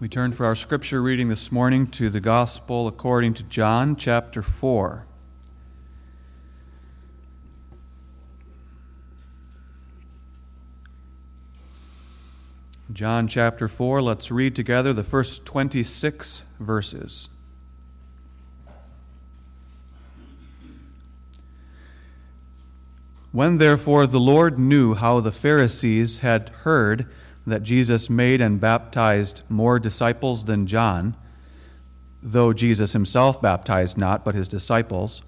We turn for our scripture reading this morning to the Gospel according to John chapter 4. John chapter 4, let's read together the first 26 verses. When therefore the Lord knew how the Pharisees had heard that Jesus made and baptized more disciples than John, though Jesus himself baptized not, but his disciples,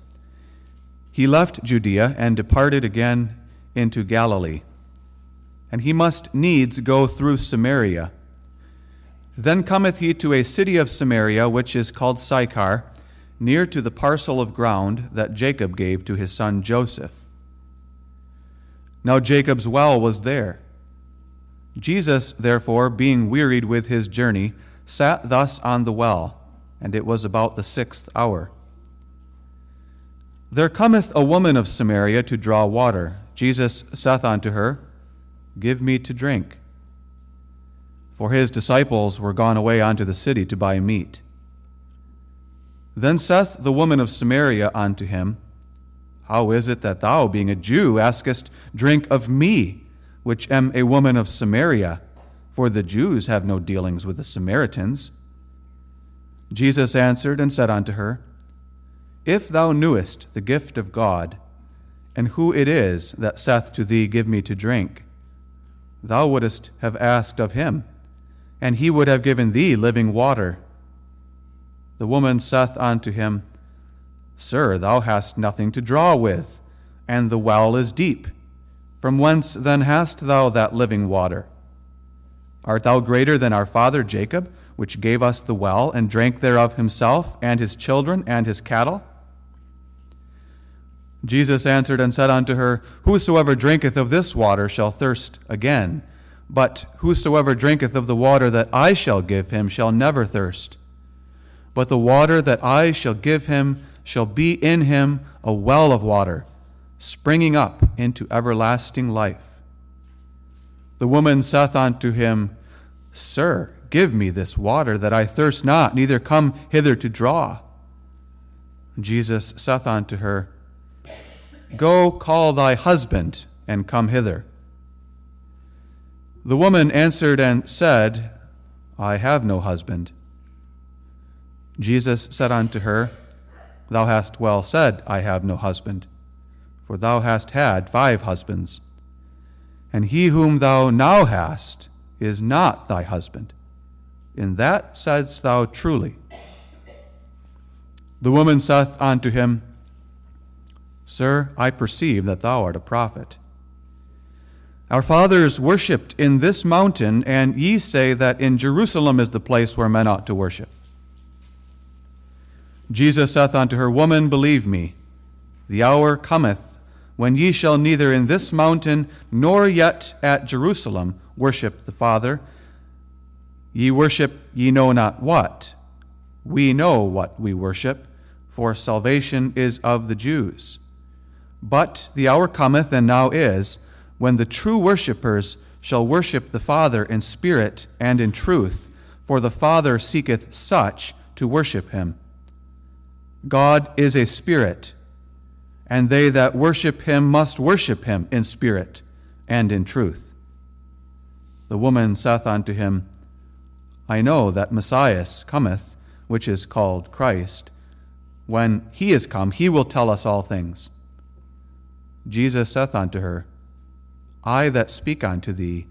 he left Judea and departed again into Galilee. And he must needs go through Samaria. Then cometh he to a city of Samaria, which is called Sychar, near to the parcel of ground that Jacob gave to his son Joseph. Now Jacob's well was there. Jesus, therefore, being wearied with his journey, sat thus on the well, and it was about the sixth hour. There cometh a woman of Samaria to draw water. Jesus saith unto her, Give me to drink. For his disciples were gone away unto the city to buy meat. Then saith the woman of Samaria unto him, how is it that thou, being a Jew, askest drink of me, which am a woman of Samaria? For the Jews have no dealings with the Samaritans. Jesus answered and said unto her, If thou knewest the gift of God, and who it is that saith to thee, Give me to drink, thou wouldst have asked of him, and he would have given thee living water. The woman saith unto him, Sir, thou hast nothing to draw with, and the well is deep. From whence then hast thou that living water? Art thou greater than our father Jacob, which gave us the well, and drank thereof himself, and his children, and his cattle? Jesus answered and said unto her, Whosoever drinketh of this water shall thirst again, but whosoever drinketh of the water that I shall give him shall never thirst. But the water that I shall give him shall be in him a well of water, springing up into everlasting life. The woman saith unto him, Sir, give me this water, that I thirst not, neither come hither to draw. Jesus saith unto her, Go call thy husband, and come hither. The woman answered and said, I have no husband. Jesus said unto her, Thou hast well said, I have no husband, for thou hast had five husbands, and he whom thou now hast is not thy husband. In that saidst thou truly. The woman saith unto him, Sir, I perceive that thou art a prophet. Our fathers worshipped in this mountain, and ye say that in Jerusalem is the place where men ought to worship. Jesus saith unto her, Woman, believe me, the hour cometh when ye shall neither in this mountain nor yet at Jerusalem worship the Father. Ye worship ye know not what. We know what we worship, for salvation is of the Jews. But the hour cometh, and now is, when the true worshippers shall worship the Father in spirit and in truth, for the Father seeketh such to worship him. God is a spirit, and they that worship him must worship him in spirit and in truth. The woman saith unto him, I know that Messiah cometh, which is called Christ. When he is come, he will tell us all things. Jesus saith unto her, I that speak unto thee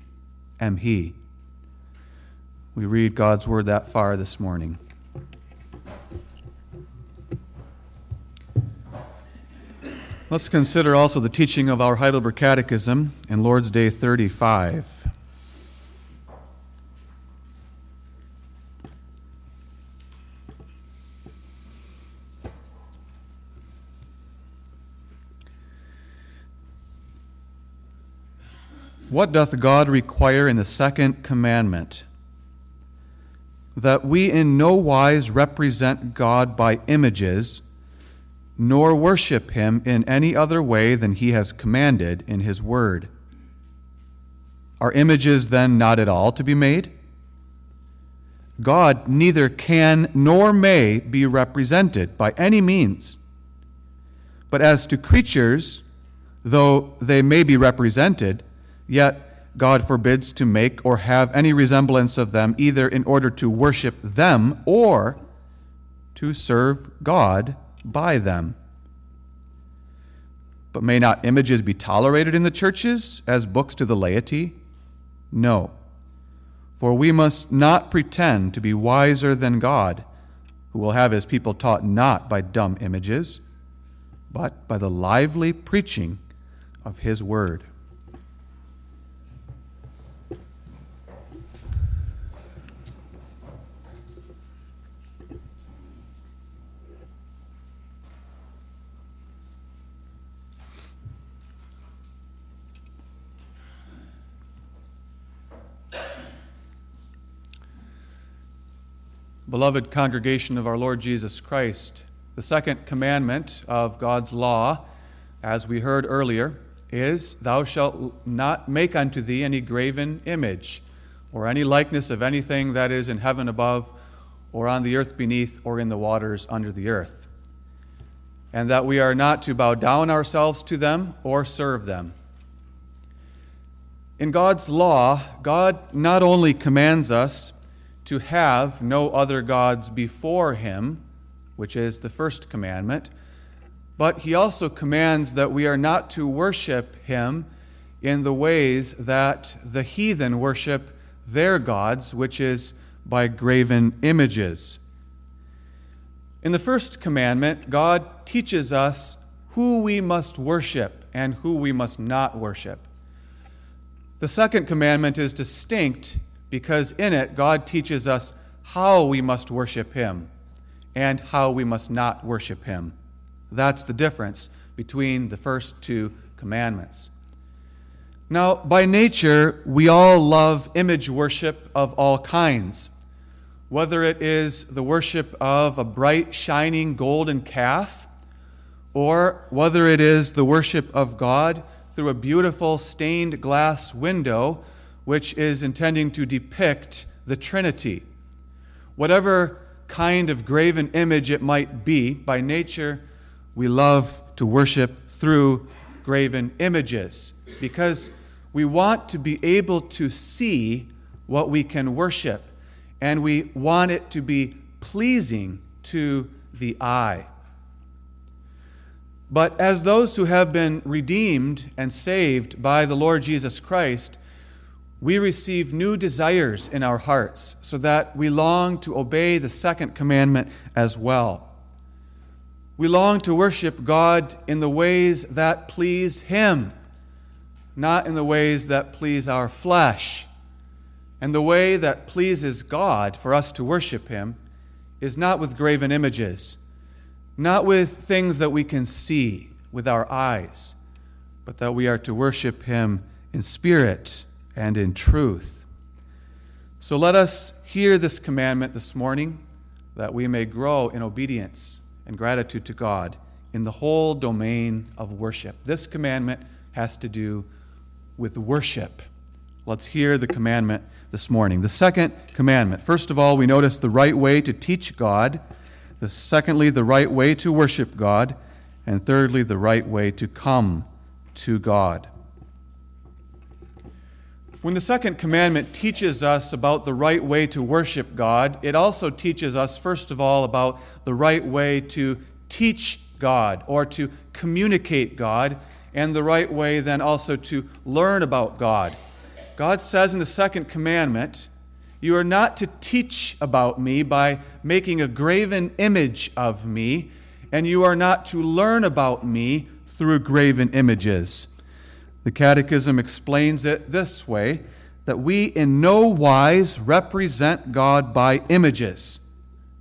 am he. We read God's word that far this morning. Let's consider also the teaching of our Heidelberg Catechism in Lord's Day 35. What doth God require in the second commandment? That we in no wise represent God by images nor worship him in any other way than he has commanded in his word. Are images then not at all to be made? God neither can nor may be represented by any means. But as to creatures, though they may be represented, yet God forbids to make or have any resemblance of them, either in order to worship them or to serve God by them. But may not images be tolerated in the churches as books to the laity? No. For we must not pretend to be wiser than God, who will have his people taught not by dumb images, but by the lively preaching of his word. Beloved congregation of our Lord Jesus Christ, the second commandment of God's law, as we heard earlier, is Thou shalt not make unto thee any graven image, or any likeness of anything that is in heaven above, or on the earth beneath, or in the waters under the earth. And that we are not to bow down ourselves to them or serve them. In God's law, God not only commands us to have no other gods before him, which is the first commandment. But he also commands that we are not to worship him in the ways that the heathen worship their gods, which is by graven images. In the first commandment, God teaches us who we must worship and who we must not worship. The second commandment is distinct because in it, God teaches us how we must worship Him and how we must not worship Him. That's the difference between the first two commandments. Now, by nature, we all love image worship of all kinds. Whether it is the worship of a bright, shining golden calf, or whether it is the worship of God through a beautiful stained glass window which is intending to depict the Trinity. Whatever kind of graven image it might be, by nature, we love to worship through graven images because we want to be able to see what we can worship and we want it to be pleasing to the eye. But as those who have been redeemed and saved by the Lord Jesus Christ, we receive new desires in our hearts so that we long to obey the second commandment as well. We long to worship God in the ways that please Him, not in the ways that please our flesh. And the way that pleases God for us to worship Him is not with graven images, not with things that we can see with our eyes, but that we are to worship Him in spirit and in truth. So let us hear this commandment this morning that we may grow in obedience and gratitude to God in the whole domain of worship. This commandment has to do with worship. Let's hear the commandment this morning. The second commandment. First of all, we notice the right way to teach God. The secondly, the right way to worship God. And thirdly, the right way to come to God. When the second commandment teaches us about the right way to worship God, it also teaches us, first of all, about the right way to teach God or to communicate God, and the right way then also to learn about God. God says in the second commandment, You are not to teach about me by making a graven image of me, and you are not to learn about me through graven images. The Catechism explains it this way that we in no wise represent God by images,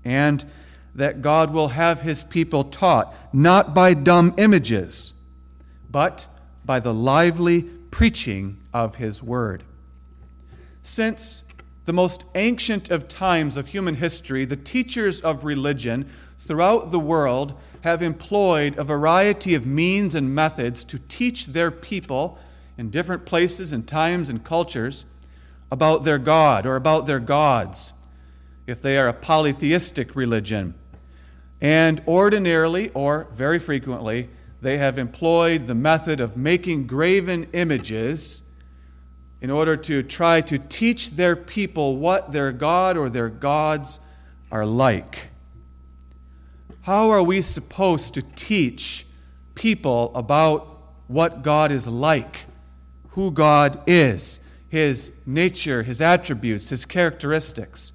and that God will have his people taught not by dumb images, but by the lively preaching of his word. Since the most ancient of times of human history, the teachers of religion throughout the world have employed a variety of means and methods to teach their people in different places and times and cultures about their God or about their gods. if they are a polytheistic religion. And ordinarily, or very frequently, they have employed the method of making graven images in order to try to teach their people what their God or their gods are like. How are we supposed to teach people about what God is like, who God is, his nature, his attributes, his characteristics?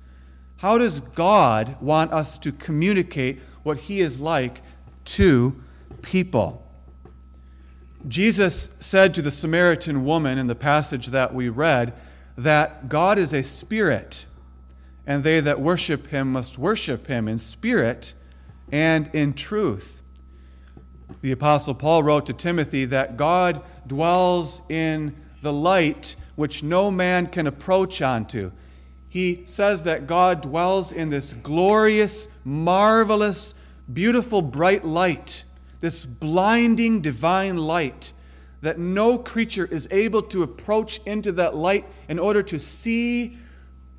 How does God want us to communicate what he is like to people? Jesus said to the Samaritan woman in the passage that we read that God is a spirit, and they that worship him must worship him in spirit and in truth. The Apostle Paul wrote to Timothy that God dwells in the light which no man can approach unto. He says that God dwells in this glorious, marvelous, beautiful, bright light this blinding divine light that no creature is able to approach into that light in order to see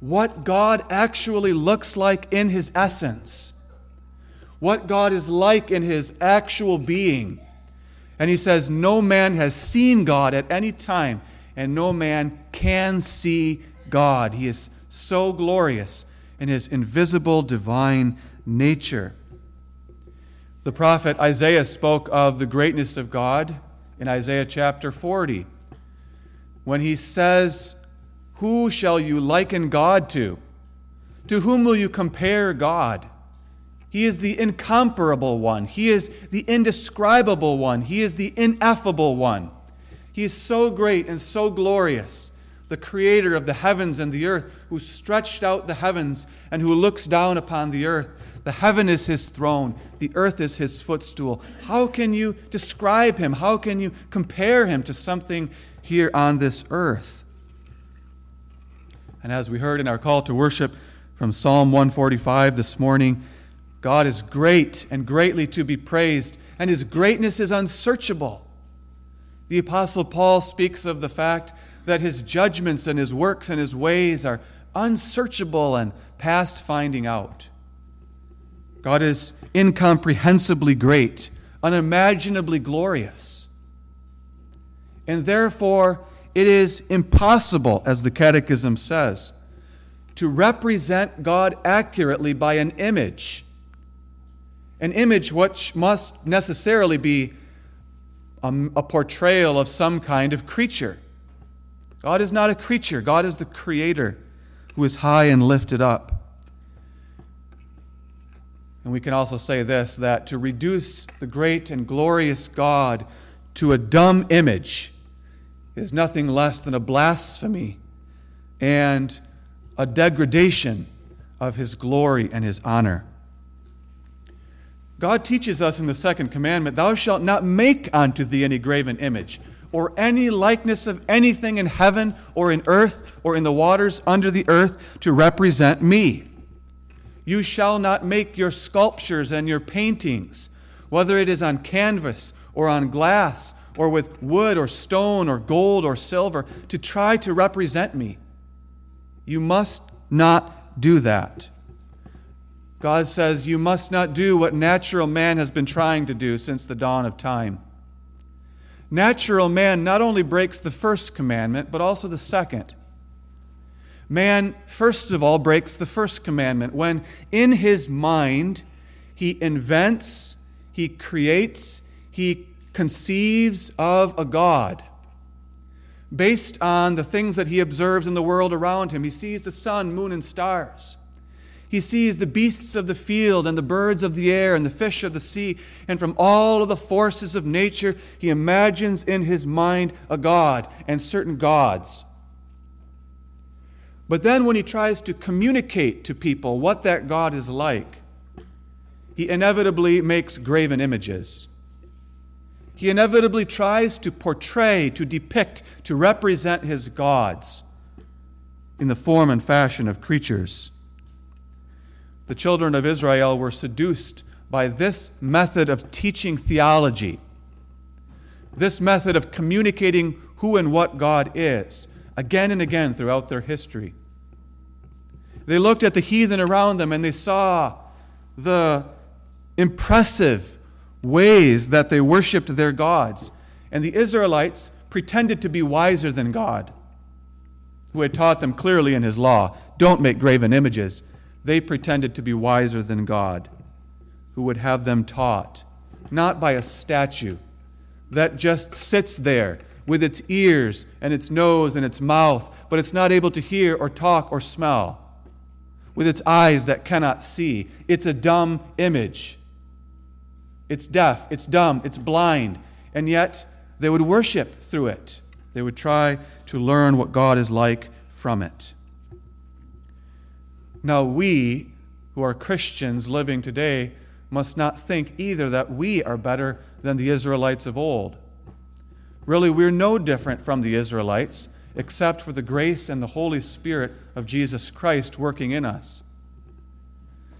what God actually looks like in his essence, what God is like in his actual being. And he says, No man has seen God at any time, and no man can see God. He is so glorious in his invisible divine nature. The prophet Isaiah spoke of the greatness of God in Isaiah chapter 40 when he says, Who shall you liken God to? To whom will you compare God? He is the incomparable one. He is the indescribable one. He is the ineffable one. He is so great and so glorious, the creator of the heavens and the earth, who stretched out the heavens and who looks down upon the earth. The heaven is his throne, the earth is his footstool. How can you describe him? How can you compare him to something here on this earth? And as we heard in our call to worship from Psalm 145 this morning, God is great and greatly to be praised, and his greatness is unsearchable. The Apostle Paul speaks of the fact that his judgments and his works and his ways are unsearchable and past finding out. God is incomprehensibly great, unimaginably glorious. And therefore, it is impossible, as the Catechism says, to represent God accurately by an image. An image which must necessarily be a, a, portrayal of some kind of creature. God is not a creature, God is the creator who is high and lifted up. And we can also say this that to reduce the great and glorious God to a dumb image is nothing less than a blasphemy and a degradation of his glory and his honor. God teaches us in the second commandment, Thou shalt not make unto thee any graven image, or any likeness of anything in heaven, or in earth, or in the waters under the earth, to represent me. You shall not make your sculptures and your paintings, whether it is on canvas or on glass or with wood or stone or gold or silver, to try to represent me. You must not do that. God says you must not do what natural man has been trying to do since the dawn of time. Natural man not only breaks the first commandment, but also the second. Man, first of all, breaks the first commandment when in his mind he invents, he creates, he conceives of a God based on the things that he observes in the world around him. He sees the sun, moon, and stars. He sees the beasts of the field and the birds of the air and the fish of the sea. And from all of the forces of nature, he imagines in his mind a God and certain gods. But then, when he tries to communicate to people what that God is like, he inevitably makes graven images. He inevitably tries to portray, to depict, to represent his gods in the form and fashion of creatures. The children of Israel were seduced by this method of teaching theology, this method of communicating who and what God is again and again throughout their history. They looked at the heathen around them and they saw the impressive ways that they worshiped their gods. And the Israelites pretended to be wiser than God, who had taught them clearly in his law don't make graven images. They pretended to be wiser than God, who would have them taught, not by a statue that just sits there with its ears and its nose and its mouth, but it's not able to hear or talk or smell, with its eyes that cannot see. It's a dumb image. It's deaf, it's dumb, it's blind, and yet they would worship through it. They would try to learn what God is like from it. Now, we who are Christians living today must not think either that we are better than the Israelites of old. Really, we're no different from the Israelites, except for the grace and the Holy Spirit of Jesus Christ working in us.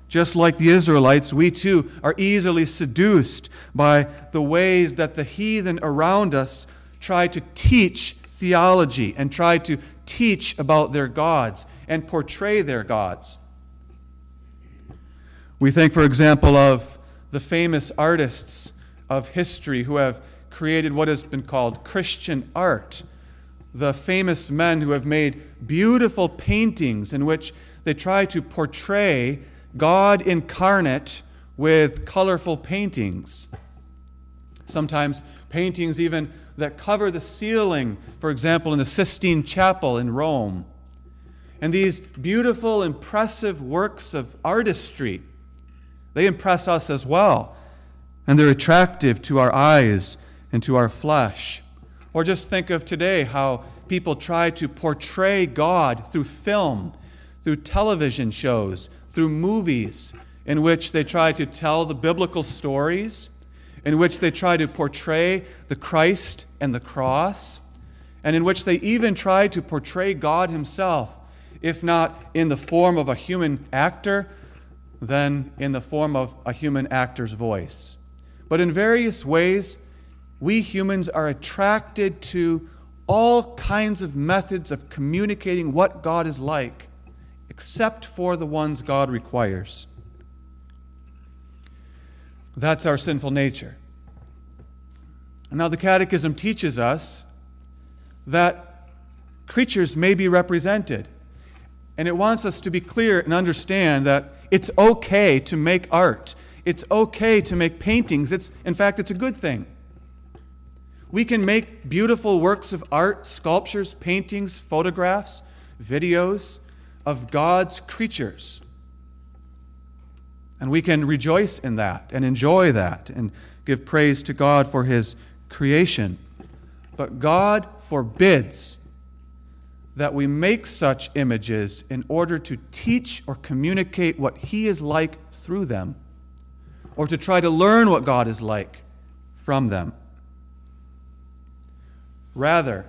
Just like the Israelites, we too are easily seduced by the ways that the heathen around us try to teach theology and try to teach about their gods and portray their gods. We think, for example, of the famous artists of history who have created what has been called Christian art. The famous men who have made beautiful paintings in which they try to portray God incarnate with colorful paintings. Sometimes paintings even that cover the ceiling, for example, in the Sistine Chapel in Rome. And these beautiful, impressive works of artistry, they impress us as well. And they're attractive to our eyes and to our flesh. Or just think of today how people try to portray God through film, through television shows, through movies in which they try to tell the biblical stories, in which they try to portray the Christ and the cross, and in which they even try to portray God Himself, if not in the form of a human actor, then in the form of a human actor's voice. But in various ways, we humans are attracted to all kinds of methods of communicating what God is like except for the ones God requires. That's our sinful nature. now, the Catechism teaches us that creatures may be represented. And it wants us to be clear and understand that it's okay to make art. It's okay to make paintings. It's, in fact, it's a good thing. We can make beautiful works of art, sculptures, paintings, photographs, videos of God's creatures. And we can rejoice in that and enjoy that and give praise to God for His creation. But God forbids that we make such images in order to teach or communicate what He is like through them, or to try to learn what God is like from them. Rather,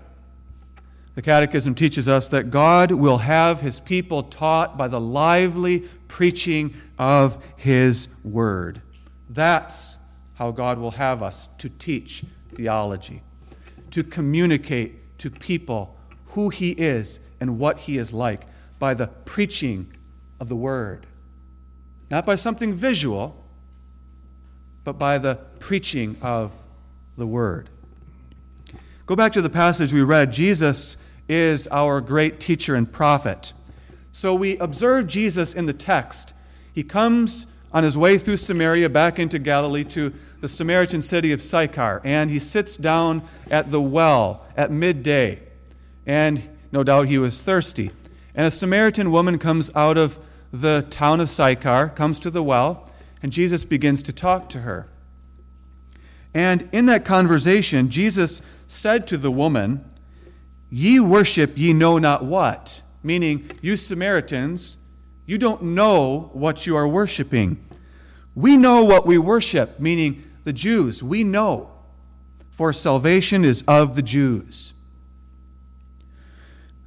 the Catechism teaches us that God will have his people taught by the lively preaching of his word. That's how God will have us to teach theology, to communicate to people who he is and what he is like by the preaching of the word. Not by something visual, but by the preaching of the word. Go back to the passage we read. Jesus is our great teacher and prophet. So we observe Jesus in the text. He comes on his way through Samaria back into Galilee to the Samaritan city of Sychar, and he sits down at the well at midday. And no doubt he was thirsty. And a Samaritan woman comes out of the town of Sychar, comes to the well, and Jesus begins to talk to her. And in that conversation, Jesus said to the woman, Ye worship ye know not what, meaning, you Samaritans, you don't know what you are worshiping. We know what we worship, meaning the Jews, we know, for salvation is of the Jews.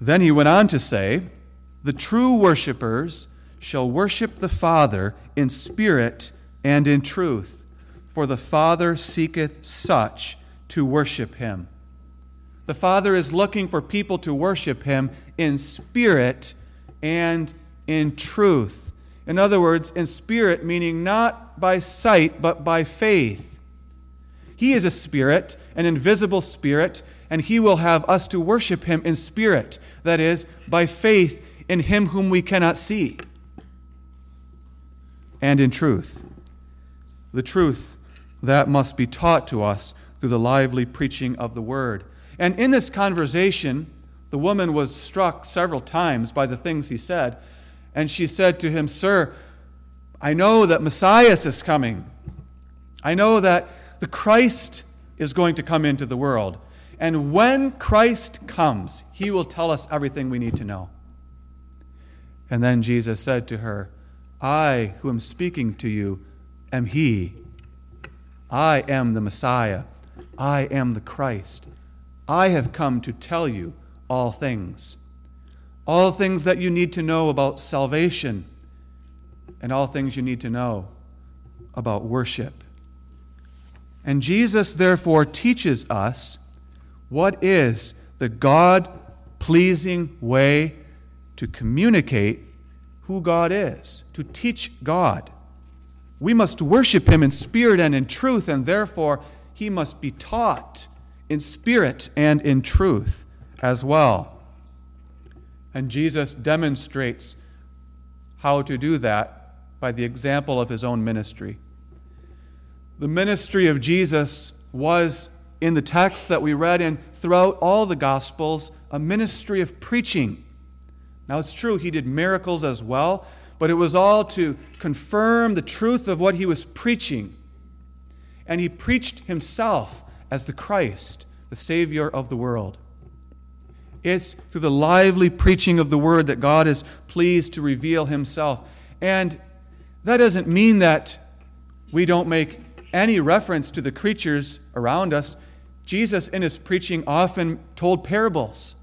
Then he went on to say, The true worshippers shall worship the Father in spirit and in truth, for the Father seeketh such to worship him. The Father is looking for people to worship Him in spirit and in truth. In other words, in spirit, meaning not by sight, but by faith. He is a spirit, an invisible spirit, and he will have us to worship him in spirit, that is, by faith in him whom we cannot see, and in truth. The truth that must be taught to us through the lively preaching of the word. And in this conversation, the woman was struck several times by the things he said, and she said to him, Sir, I know that Messiah is coming. I know that the Christ is going to come into the world. And when Christ comes, he will tell us everything we need to know. And then Jesus said to her, I, who am speaking to you, am he. I am the Messiah. I am the Christ. I have come to tell you all things. All things that you need to know about salvation, and all things you need to know about worship. And Jesus, therefore, teaches us what is the God pleasing way to communicate who God is, to teach God. We must worship Him in spirit and in truth, and therefore He must be taught in spirit and in truth as well. And Jesus demonstrates how to do that by the example of His own ministry. The ministry of Jesus was in the text that we read and throughout all the Gospels a ministry of preaching. Now, it's true, he did miracles as well, but it was all to confirm the truth of what he was preaching. And he preached himself as the Christ, the Savior of the world. It's through the lively preaching of the word that God is pleased to reveal himself. And that doesn't mean that we don't make any reference to the creatures around us. Jesus, in his preaching, often told parables,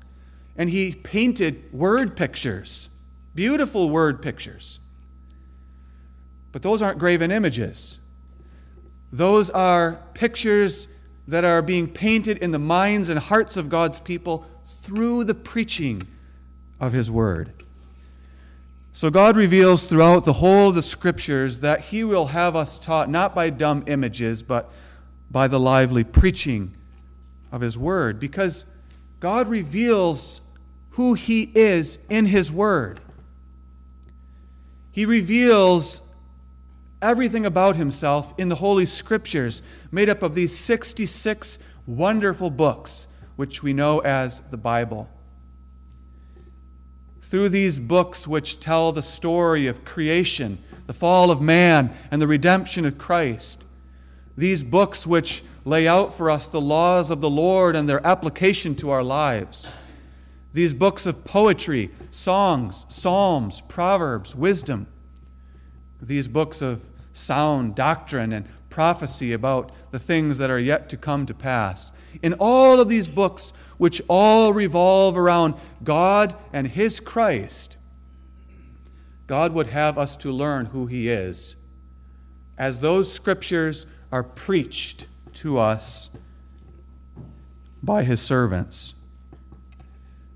and he painted word pictures, beautiful word pictures. But those aren't graven images. Those are pictures that are being painted in the minds and hearts of God's people through the preaching of his word. So God reveals throughout the whole of the scriptures that he will have us taught not by dumb images, but by the lively preaching of His Word because God reveals who He is in His Word. He reveals everything about Himself in the Holy Scriptures, made up of these 66 wonderful books, which we know as the Bible. Through these books, which tell the story of creation, the fall of man, and the redemption of Christ, these books, which lay out for us the laws of the Lord and their application to our lives. These books of poetry, songs, psalms, proverbs, wisdom. These books of sound doctrine and prophecy about the things that are yet to come to pass. In all of these books, which all revolve around God and His Christ, God would have us to learn who He is. As those scriptures are preached to us by his servants.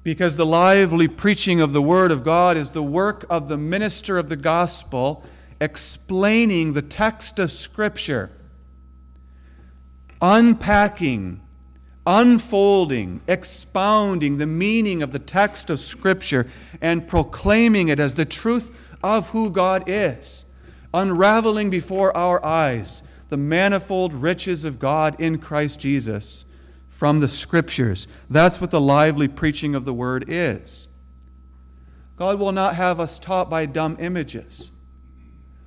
Because the lively preaching of the Word of God is the work of the minister of the gospel, explaining the text of Scripture, unpacking, unfolding, expounding the meaning of the text of Scripture, and proclaiming it as the truth of who God is, unraveling before our eyes the manifold riches of God in Christ Jesus from the Scriptures. That's what the lively preaching of the Word is. God will not have us taught by dumb images.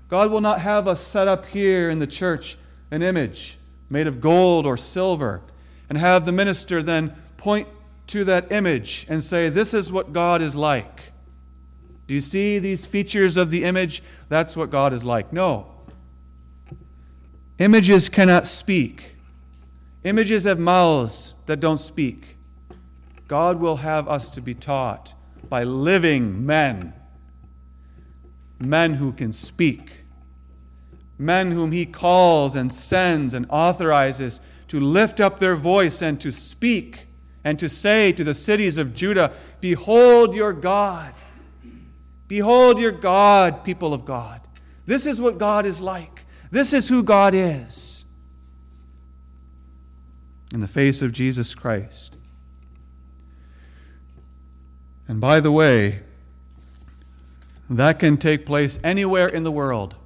God will not have us set up here in the church an image made of gold or silver and have the minister then point to that image and say, This is what God is like. Do you see these features of the image? That's what God is like. No. Images cannot speak. Images have mouths that don't speak. God will have us to be taught by living men, men who can speak, men whom He calls and sends and authorizes to lift up their voice and to speak and to say to the cities of Judah, Behold your God. Behold your God, people of God. This is what God is like. This is who God is. In the face of Jesus Christ. And by the way, that can take place anywhere in the world.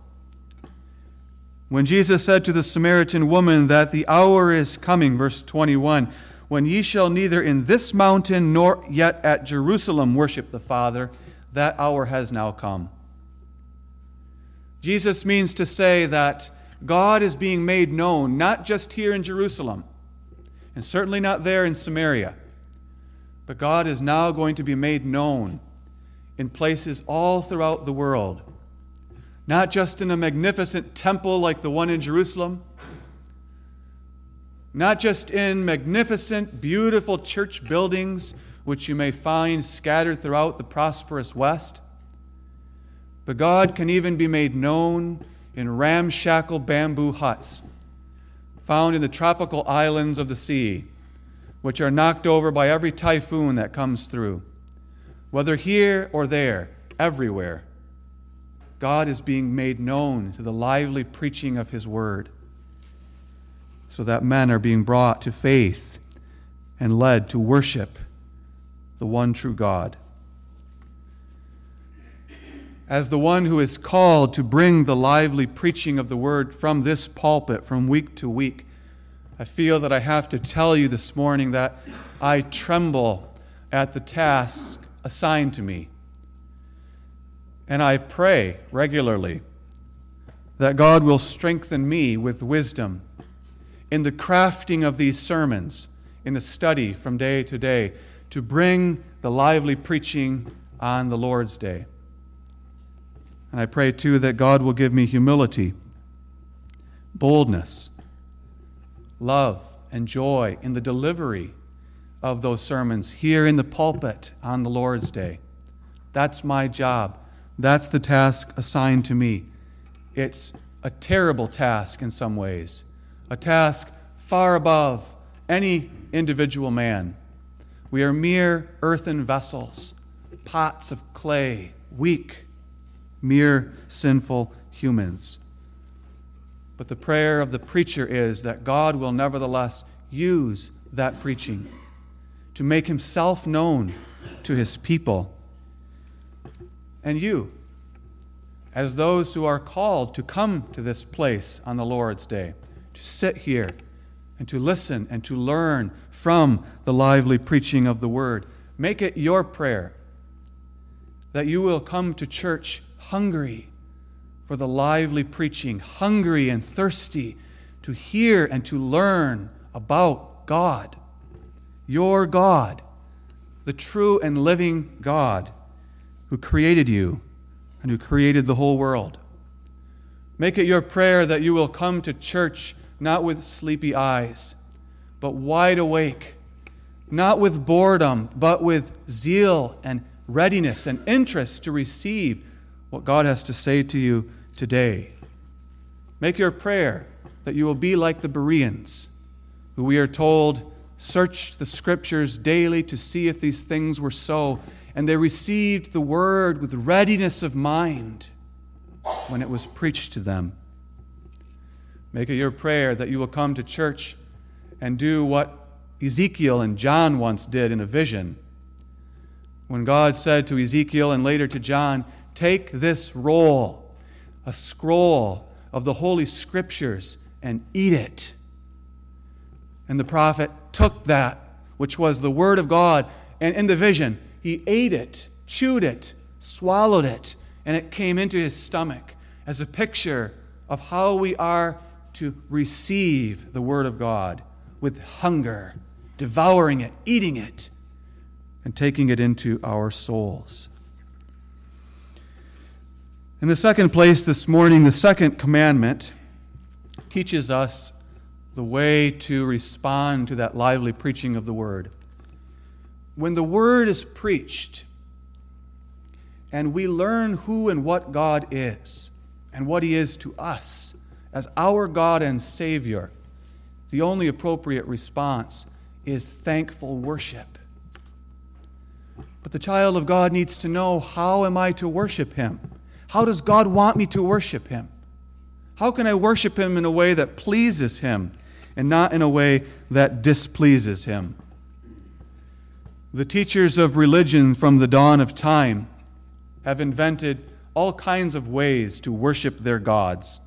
When Jesus said to the Samaritan woman that the hour is coming, verse 21, when ye shall neither in this mountain nor yet at Jerusalem worship the Father, that hour has now come. Jesus means to say that God is being made known, not just here in Jerusalem, and certainly not there in Samaria, but God is now going to be made known in places all throughout the world. Not just in a magnificent temple like the one in Jerusalem, not just in magnificent, beautiful church buildings which you may find scattered throughout the prosperous West, but God can even be made known in ramshackle bamboo huts found in the tropical islands of the sea, which are knocked over by every typhoon that comes through. Whether here or there, everywhere, God is being made known through the lively preaching of His Word, so that men are being brought to faith and led to worship the one true God. As the one who is called to bring the lively preaching of the Word from this pulpit from week to week, I feel that I have to tell you this morning that I tremble at the task assigned to me. And I pray regularly that God will strengthen me with wisdom in the crafting of these sermons, in the study from day to day, to bring the lively preaching on the Lord's day. And I pray too that God will give me humility, boldness, love, and joy in the delivery of those sermons here in the pulpit on the Lord's Day. That's my job. That's the task assigned to me. It's a terrible task in some ways, a task far above any individual man. We are mere earthen vessels, pots of clay, weak, mere sinful humans. But the prayer of the preacher is that God will nevertheless use that preaching to make himself known to his people. And you, as those who are called to come to this place on the Lord's day, to sit here and to listen and to learn from the lively preaching of the word, make it your prayer that you will come to church hungry for the lively preaching, hungry and thirsty to hear and to learn about God your God, the true and living God who created you and who created the whole world. Make it your prayer that you will come to church not with sleepy eyes, but wide awake, not with boredom, but with zeal and readiness and interest to receive what God has to say to you today. Make your prayer that you will be like the Bereans, who we are told searched the scriptures daily to see if these things were so, and they received the word with readiness of mind when it was preached to them. Make it your prayer that you will come to church and do what Ezekiel and John once did in a vision. When God said to Ezekiel and later to John, Take this roll, a scroll of the Holy Scriptures, and eat it. And the prophet took that, which was the Word of God, and in the vision, he ate it, chewed it, swallowed it, and it came into his stomach as a picture of how we are to receive the Word of God with hunger, devouring it, eating it, and taking it into our souls. In the second place this morning, the second commandment teaches us the way to respond to that lively preaching of the word. When the word is preached and we learn who and what God is and what he is to us as our God and Savior, the only appropriate response is thankful worship. But the child of God needs to know how am I to worship Him? How does God want me to worship Him? How can I worship Him in a way that pleases Him and not in a way that displeases Him? The teachers of religion from the dawn of time have invented all kinds of ways to worship their gods.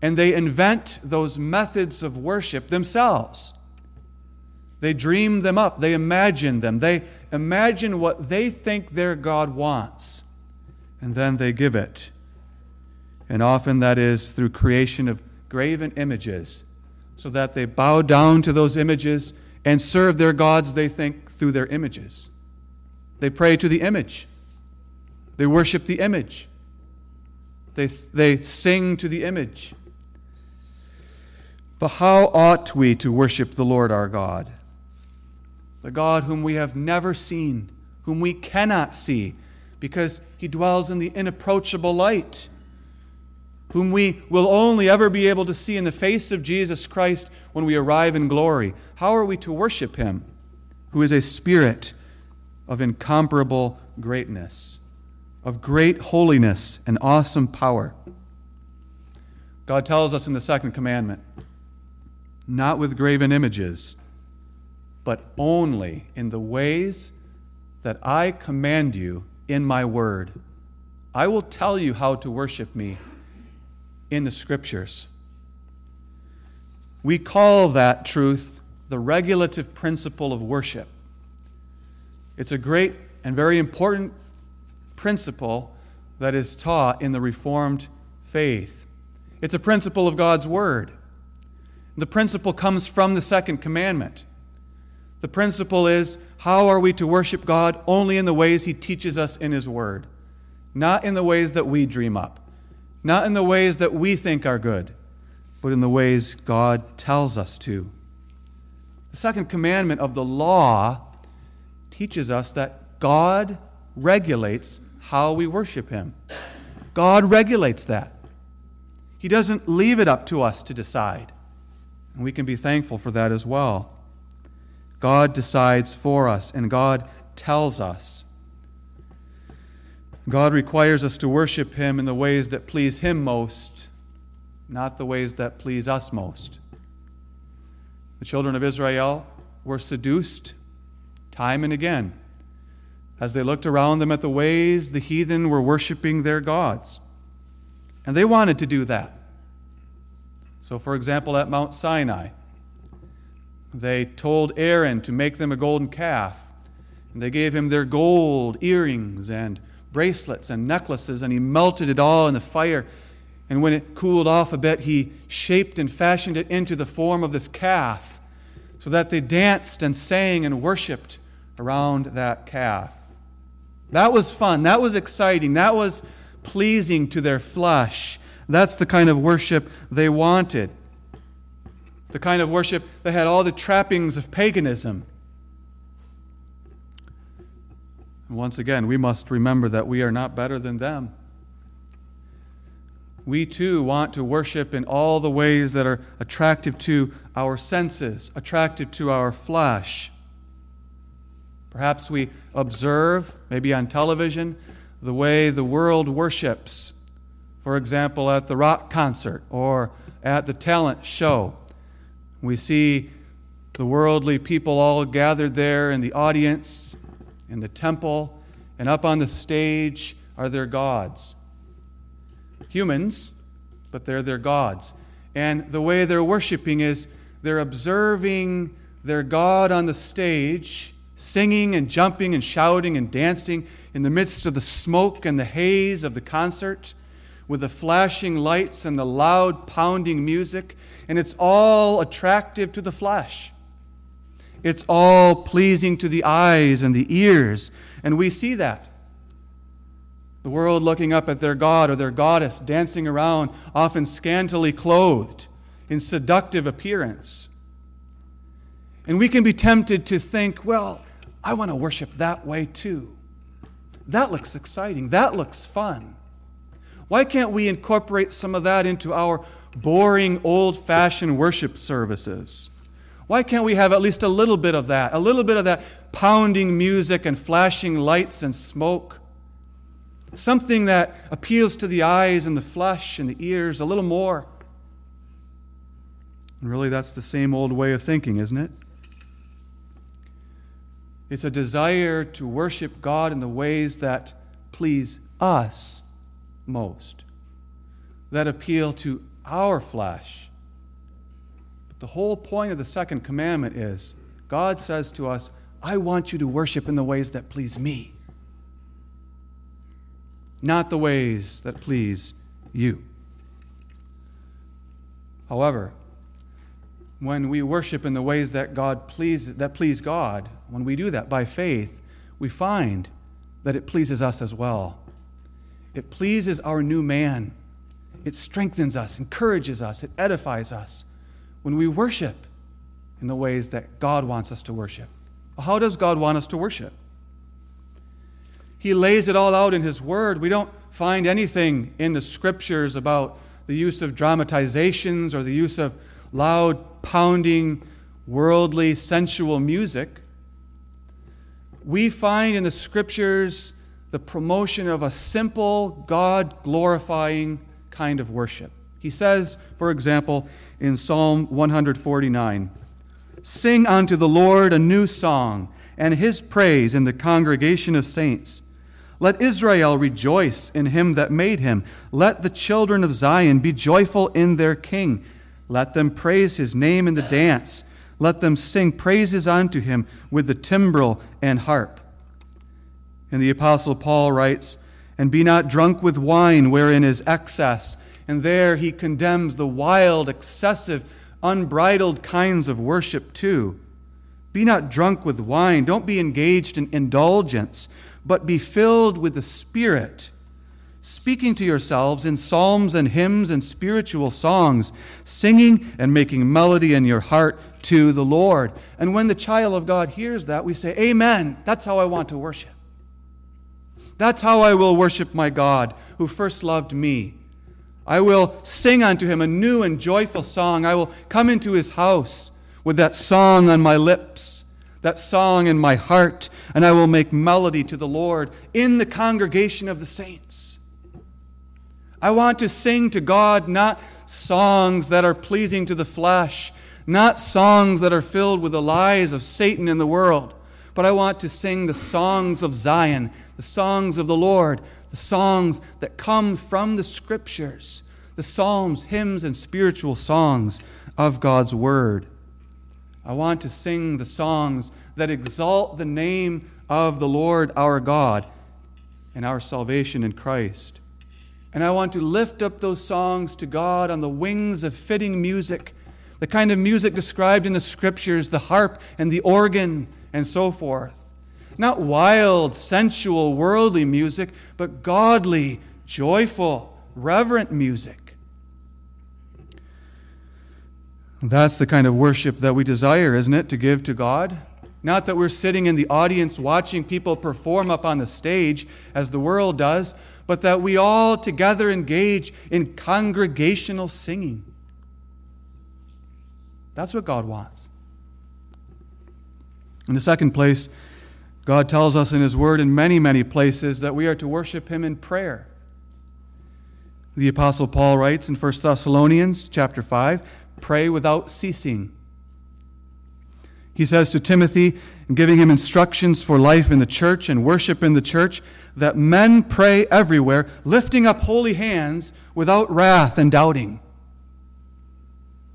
And they invent those methods of worship themselves. They dream them up, they imagine them, they imagine what they think their God wants, and then they give it. And often that is through creation of graven images, so that they bow down to those images and serve their gods, they think, through their images. They pray to the image, they worship the image, they, they sing to the image. But how ought we to worship the Lord our God? The God whom we have never seen, whom we cannot see, because he dwells in the inapproachable light, whom we will only ever be able to see in the face of Jesus Christ when we arrive in glory. How are we to worship him, who is a spirit of incomparable greatness, of great holiness and awesome power? God tells us in the second commandment not with graven images, but only in the ways that I command you in my word. I will tell you how to worship me in the scriptures. We call that truth the regulative principle of worship. It's a great and very important principle that is taught in the Reformed faith. It's a principle of God's Word. The principle comes from the second commandment. The principle is how are we to worship God only in the ways He teaches us in His Word, not in the ways that we dream up, not in the ways that we think are good, but in the ways God tells us to. The second commandment of the law teaches us that God regulates how we worship Him. God regulates that. He doesn't leave it up to us to decide. And we can be thankful for that as well. God decides for us, and God tells us. God requires us to worship Him in the ways that please Him most, not the ways that please us most. The children of Israel were seduced time and again as they looked around them at the ways the heathen were worshiping their gods. And they wanted to do that. So, for example, at Mount Sinai, they told Aaron to make them a golden calf. And they gave him their gold earrings and bracelets and necklaces, and he melted it all in the fire. And when it cooled off a bit, he shaped and fashioned it into the form of this calf so that they danced and sang and worshiped around that calf. That was fun. That was exciting. That was pleasing to their flesh. That's the kind of worship they wanted. The kind of worship that had all the trappings of paganism. And once again, we must remember that we are not better than them. We too want to worship in all the ways that are attractive to our senses, attractive to our flesh. Perhaps we observe, maybe on television, the way the world worships for example, at the rock concert or at the talent show. We see the worldly people all gathered there in the audience, in the temple, and up on the stage are their gods. Humans, but they're their gods. And the way they're worshiping is they're observing their God on the stage, singing and jumping and shouting and dancing in the midst of the smoke and the haze of the concert with the flashing lights and the loud pounding music, and it's all attractive to the flesh. It's all pleasing to the eyes and the ears, and we see that. The world looking up at their god or their goddess dancing around, often scantily clothed, in seductive appearance. And we can be tempted to think, well, I want to worship that way too. That looks exciting. That looks fun. Why can't we incorporate some of that into our boring, old fashioned worship services? Why can't we have at least a little bit of that? A little bit of that pounding music and flashing lights and smoke? Something that appeals to the eyes and the flesh and the ears a little more. And really, that's the same old way of thinking, isn't it? It's a desire to worship God in the ways that please us most, that appeal to our flesh. But the whole point of the second commandment is God says to us, I want you to worship in the ways that please me, not the ways that please you. However, when we worship in the ways that God please, that please God, when we do that by faith, we find that it pleases us as well. It pleases our new man. It strengthens us, encourages us, it edifies us when we worship in the ways that God wants us to worship. How does God want us to worship? He lays it all out in His Word. We don't find anything in the Scriptures about the use of dramatizations or the use of loud, pounding, worldly, sensual music. We find in the Scriptures the promotion of a simple, God glorifying kind of worship. He says, for example, in Psalm 149 Sing unto the Lord a new song, and his praise in the congregation of saints. Let Israel rejoice in him that made him. Let the children of Zion be joyful in their king. Let them praise his name in the dance. Let them sing praises unto him with the timbrel and harp. And the Apostle Paul writes, And be not drunk with wine wherein is excess. And there he condemns the wild, excessive, unbridled kinds of worship too. Be not drunk with wine. Don't be engaged in indulgence, but be filled with the Spirit speaking to yourselves in psalms and hymns and spiritual songs, singing and making melody in your heart to the Lord. And when the child of God hears that, we say, Amen. That's how I want to worship. That's how I will worship my God who first loved me. I will sing unto him a new and joyful song. I will come into his house with that song on my lips, that song in my heart, and I will make melody to the Lord in the congregation of the saints. I want to sing to God not songs that are pleasing to the flesh, not songs that are filled with the lies of Satan in the world, but I want to sing the songs of Zion, the songs of the Lord, the songs that come from the scriptures, the psalms, hymns, and spiritual songs of God's word. I want to sing the songs that exalt the name of the Lord our God and our salvation in Christ. And I want to lift up those songs to God on the wings of fitting music, the kind of music described in the scriptures, the harp and the organ and so forth. Not wild, sensual, worldly music, but godly, joyful, reverent music. That's the kind of worship that we desire, isn't it, to give to God? Not that we're sitting in the audience watching people perform up on the stage as the world does, but that we all together engage in congregational singing. That's what God wants. In the second place, God tells us in His Word in many, many places that we are to worship Him in prayer. The Apostle Paul writes in 1 Thessalonians chapter 5 pray without ceasing. He says to Timothy, giving him instructions for life in the church and worship in the church, that men pray everywhere, lifting up holy hands without wrath and doubting.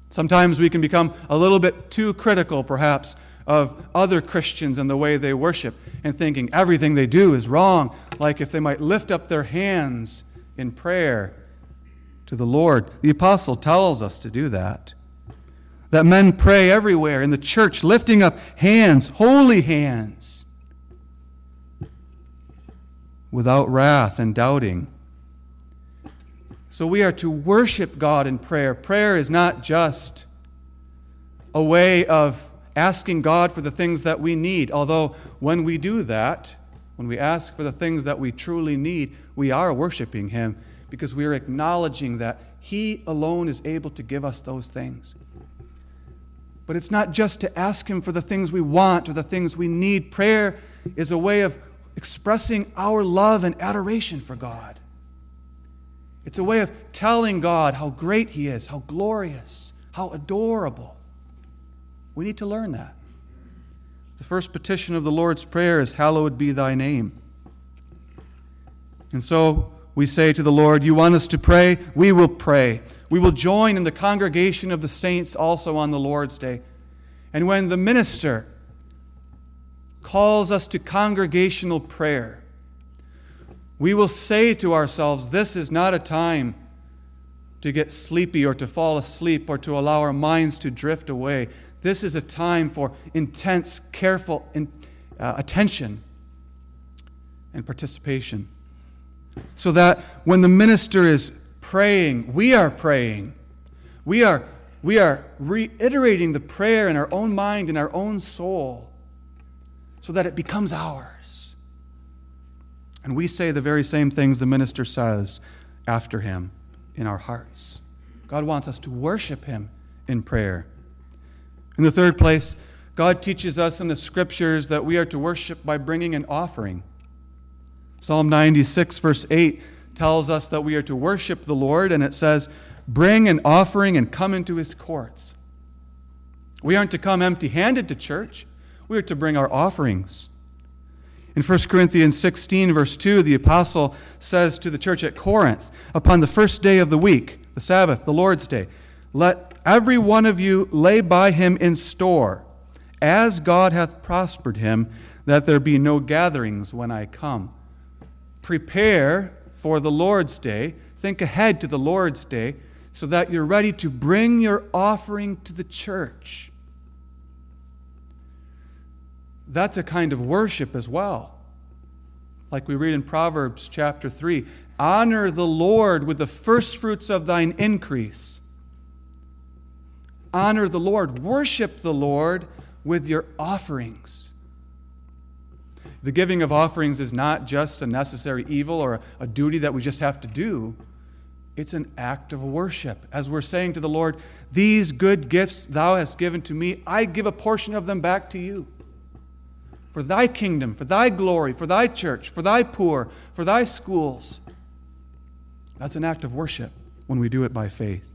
Sometimes we can become a little bit too critical, perhaps, of other Christians and the way they worship and thinking everything they do is wrong, like if they might lift up their hands in prayer to the Lord. The apostle tells us to do that. That men pray everywhere in the church, lifting up hands, holy hands without wrath and doubting. So we are to worship God in prayer. Prayer is not just a way of asking God for the things that we need, although when we do that, when we ask for the things that we truly need, we are worshiping Him because we are acknowledging that He alone is able to give us those things. But it's not just to ask Him for the things we want or the things we need. Prayer is a way of expressing our love and adoration for God. It's a way of telling God how great He is, how glorious, how adorable. We need to learn that. The first petition of the Lord's Prayer is, Hallowed be thy name. And so we say to the Lord, You want us to pray? We will pray. We will join in the congregation of the saints also on the Lord's Day. And when the minister calls us to congregational prayer, we will say to ourselves, This is not a time to get sleepy or to fall asleep or to allow our minds to drift away. This is a time for intense, careful in, uh, attention and participation. So that when the minister is praying, we are praying. We are, we are reiterating the prayer in our own mind, in our own soul, so that it becomes ours. And we say the very same things the minister says after him in our hearts. God wants us to worship him in prayer. In the third place, God teaches us in the scriptures that we are to worship by bringing an offering. Psalm 96, verse 8, tells us that we are to worship the Lord, and it says, Bring an offering and come into his courts. We aren't to come empty handed to church, we are to bring our offerings. In 1 Corinthians 16, verse 2, the apostle says to the church at Corinth, Upon the first day of the week, the Sabbath, the Lord's day, let every one of you lay by him in store, as God hath prospered him, that there be no gatherings when I come. Prepare for the Lord's day. Think ahead to the Lord's day so that you're ready to bring your offering to the church. That's a kind of worship as well. Like we read in Proverbs chapter 3 Honor the Lord with the firstfruits of thine increase. Honor the Lord. Worship the Lord with your offerings. The giving of offerings is not just a necessary evil or a duty that we just have to do. It's an act of worship. As we're saying to the Lord, These good gifts thou hast given to me, I give a portion of them back to you. For thy kingdom, for thy glory, for thy church, for thy poor, for thy schools. That's an act of worship when we do it by faith.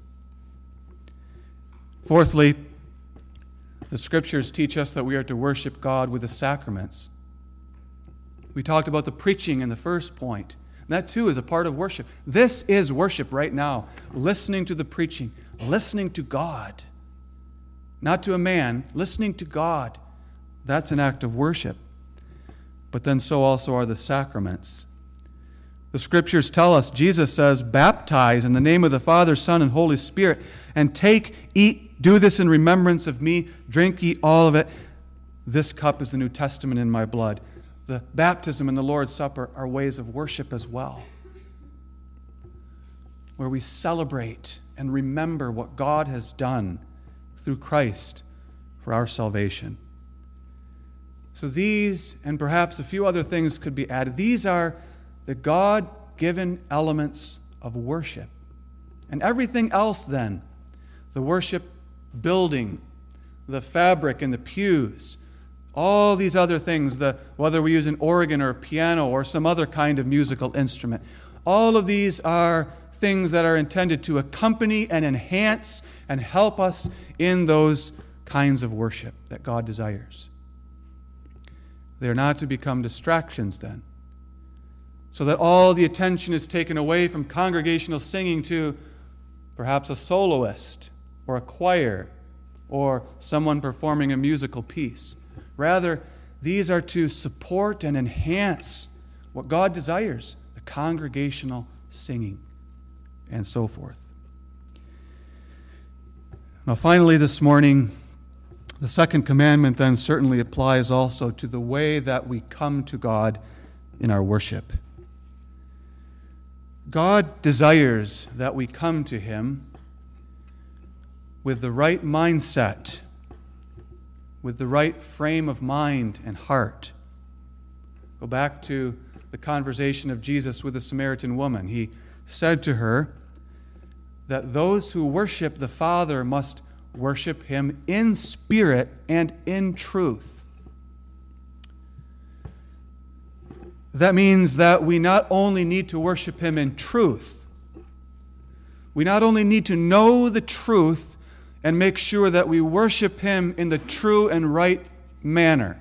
Fourthly, the scriptures teach us that we are to worship God with the sacraments. We talked about the preaching in the first point. That too is a part of worship. This is worship right now. Listening to the preaching, listening to God. Not to a man, listening to God. That's an act of worship. But then so also are the sacraments. The scriptures tell us, Jesus says, baptize in the name of the Father, Son, and Holy Spirit, and take, eat, do this in remembrance of me, drink, eat all of it. This cup is the New Testament in my blood the baptism and the Lord's Supper are ways of worship as well, where we celebrate and remember what God has done through Christ for our salvation. So, these and perhaps a few other things could be added. These are the God given elements of worship. And everything else, then, the worship building, the fabric and the pews, all these other things, the, whether we use an organ or a piano or some other kind of musical instrument, all of these are things that are intended to accompany and enhance and help us in those kinds of worship that God desires. They're not to become distractions then, so that all the attention is taken away from congregational singing to perhaps a soloist or a choir or someone performing a musical piece. Rather, these are to support and enhance what God desires the congregational singing and so forth. Now, finally, this morning, the second commandment then certainly applies also to the way that we come to God in our worship. God desires that we come to Him with the right mindset with the right frame of mind and heart. Go back to the conversation of Jesus with the Samaritan woman. He said to her that those who worship the Father must worship him in spirit and in truth. That means that we not only need to worship him in truth, we not only need to know the truth and make sure that we worship him in the true and right manner.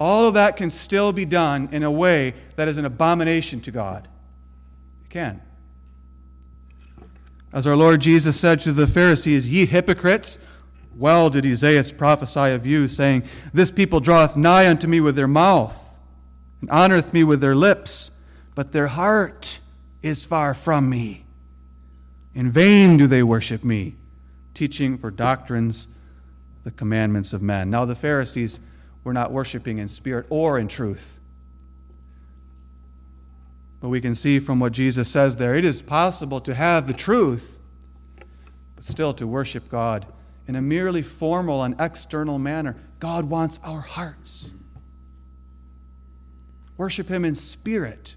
All of that can still be done in a way that is an abomination to God. It can. As our Lord Jesus said to the Pharisees, Ye hypocrites, well did Isaiah prophesy of you, saying, This people draweth nigh unto me with their mouth, and honoreth me with their lips, but their heart is far from me. In vain do they worship me, teaching for doctrines the commandments of men. Now the Pharisees were not worshiping in spirit or in truth. But we can see from what Jesus says there, it is possible to have the truth, but still to worship God in a merely formal and external manner. God wants our hearts. Worship Him in spirit.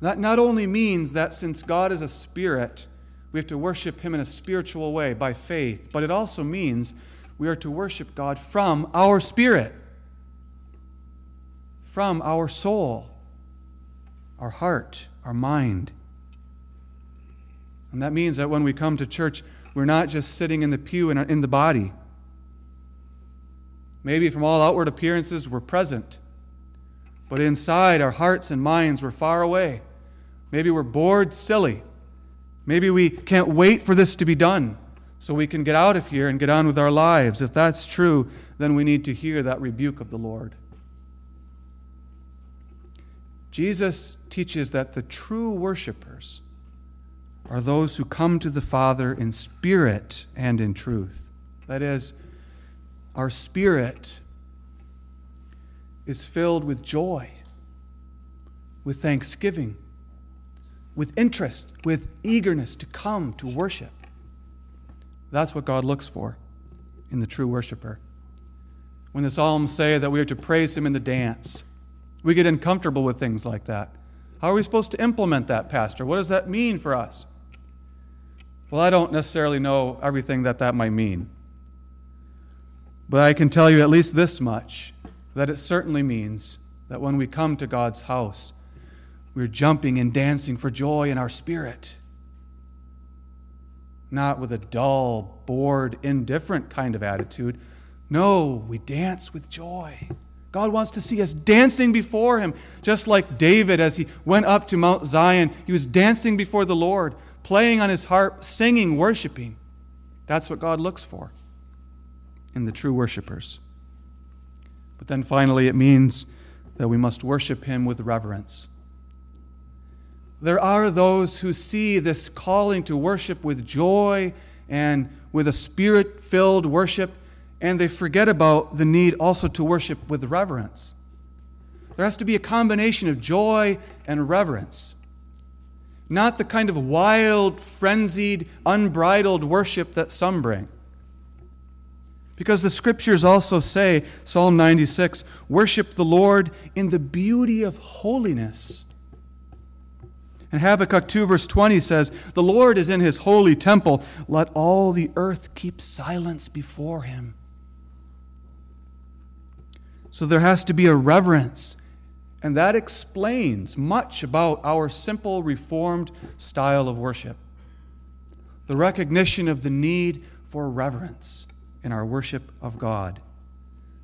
That not only means that since God is a spirit, we have to worship Him in a spiritual way by faith, but it also means we are to worship God from our spirit, from our soul our heart, our mind. And that means that when we come to church, we're not just sitting in the pew and in the body. Maybe from all outward appearances, we're present. But inside, our hearts and minds were far away. Maybe we're bored silly. Maybe we can't wait for this to be done so we can get out of here and get on with our lives. If that's true, then we need to hear that rebuke of the Lord. Jesus teaches that the true worshipers are those who come to the Father in spirit and in truth. That is, our spirit is filled with joy, with thanksgiving, with interest, with eagerness to come to worship. That's what God looks for in the true worshiper. When the Psalms say that we are to praise Him in the dance, we get uncomfortable with things like that. How are we supposed to implement that, Pastor? What does that mean for us? Well, I don't necessarily know everything that that might mean. But I can tell you at least this much that it certainly means that when we come to God's house, we're jumping and dancing for joy in our spirit. Not with a dull, bored, indifferent kind of attitude. No, we dance with joy. God wants to see us dancing before Him, just like David as he went up to Mount Zion. He was dancing before the Lord, playing on his harp, singing, worshiping. That's what God looks for in the true worshipers. But then finally, it means that we must worship Him with reverence. There are those who see this calling to worship with joy and with a spirit filled worship and they forget about the need also to worship with reverence. There has to be a combination of joy and reverence. Not the kind of wild, frenzied, unbridled worship that some bring. Because the scriptures also say, Psalm 96, worship the Lord in the beauty of holiness. And Habakkuk 2, verse 20 says, The Lord is in his holy temple. Let all the earth keep silence before him. So there has to be a reverence. And that explains much about our simple Reformed style of worship. The recognition of the need for reverence in our worship of God.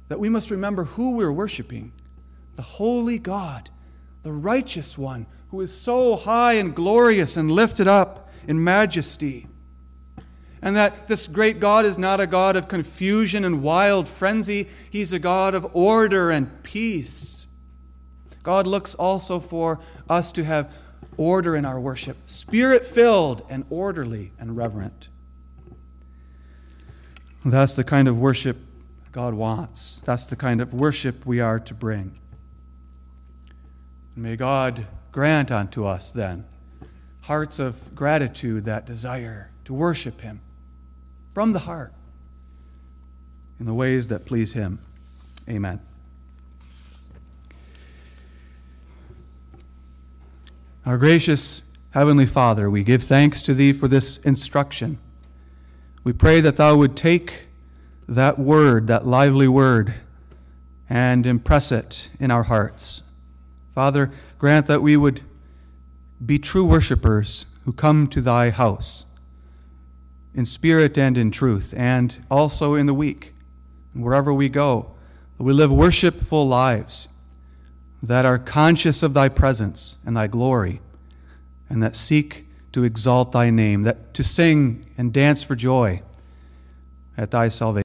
That we must remember who we're worshiping the holy God, the righteous one, who is so high and glorious and lifted up in majesty and that this great God is not a God of confusion and wild frenzy, He's a God of order and peace. God looks also for us to have order in our worship, spirit filled and orderly and reverent. That's the kind of worship God wants. That's the kind of worship we are to bring. May God grant unto us then hearts of gratitude that desire to worship Him from the heart in the ways that please Him. Amen. Our gracious Heavenly Father, we give thanks to Thee for this instruction. We pray that thou would take that word, that lively word, and impress it in our hearts. Father, grant that we would be true worshipers who come to thy house in spirit and in truth, and also in the week, wherever we go. That we live worshipful lives that are conscious of thy presence and thy glory, and that seek to exalt thy name, that to sing and dance for joy at thy salvation.